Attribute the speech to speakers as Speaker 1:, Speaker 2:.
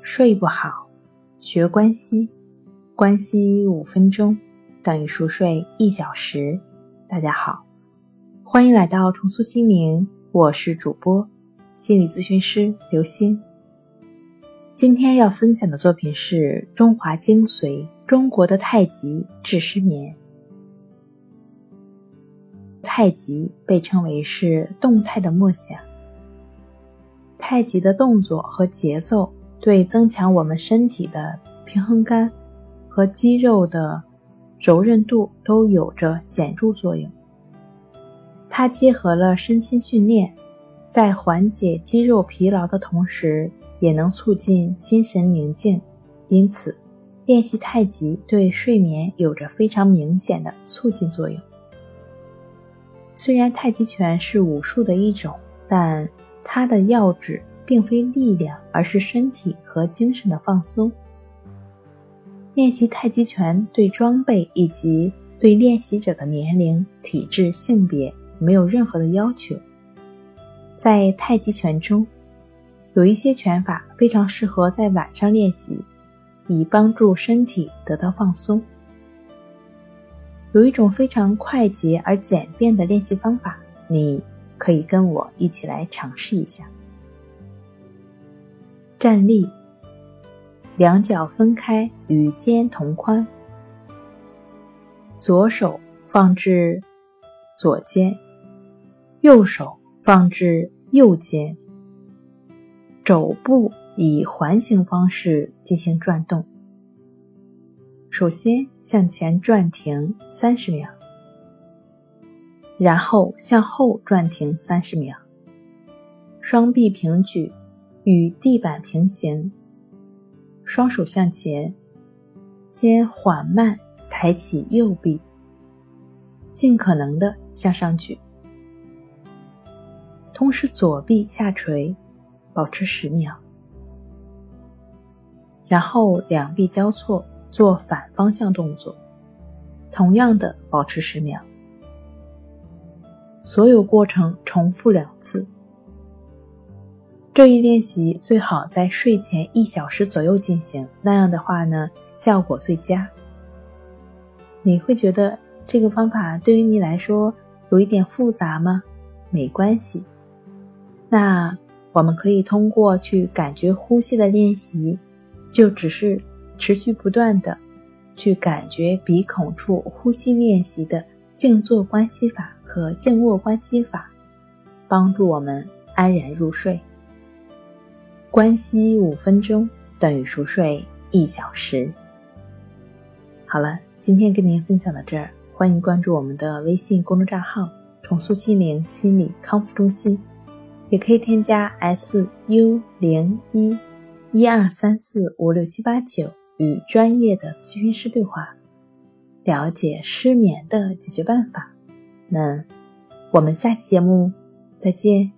Speaker 1: 睡不好，学关西，关西五分钟等于熟睡一小时。大家好，欢迎来到重塑心灵，我是主播心理咨询师刘星。今天要分享的作品是中华精髓：中国的太极治失眠。太极被称为是动态的默想。太极的动作和节奏对增强我们身体的平衡感和肌肉的柔韧度都有着显著作用。它结合了身心训练，在缓解肌肉疲劳的同时，也能促进心神宁静。因此，练习太极对睡眠有着非常明显的促进作用。虽然太极拳是武术的一种，但它的要旨并非力量，而是身体和精神的放松。练习太极拳对装备以及对练习者的年龄、体质、性别没有任何的要求。在太极拳中，有一些拳法非常适合在晚上练习，以帮助身体得到放松。有一种非常快捷而简便的练习方法，你。可以跟我一起来尝试一下。站立，两脚分开与肩同宽，左手放置左肩，右手放置右肩，肘部以环形方式进行转动。首先向前转停三十秒。然后向后转停三十秒，双臂平举，与地板平行，双手向前，先缓慢抬起右臂，尽可能的向上举，同时左臂下垂，保持十秒，然后两臂交错做反方向动作，同样的保持十秒。所有过程重复两次。这一练习最好在睡前一小时左右进行，那样的话呢，效果最佳。你会觉得这个方法对于你来说有一点复杂吗？没关系，那我们可以通过去感觉呼吸的练习，就只是持续不断的去感觉鼻孔处呼吸练习的静坐关系法。和静卧关系法，帮助我们安然入睡。关系五分钟等于熟睡一小时。好了，今天跟您分享到这儿，欢迎关注我们的微信公众账号“重塑心灵心理康复中心”，也可以添加 S U 零一一二三四五六七八九与专业的咨询师对话，了解失眠的解决办法。那我们下期节目再见。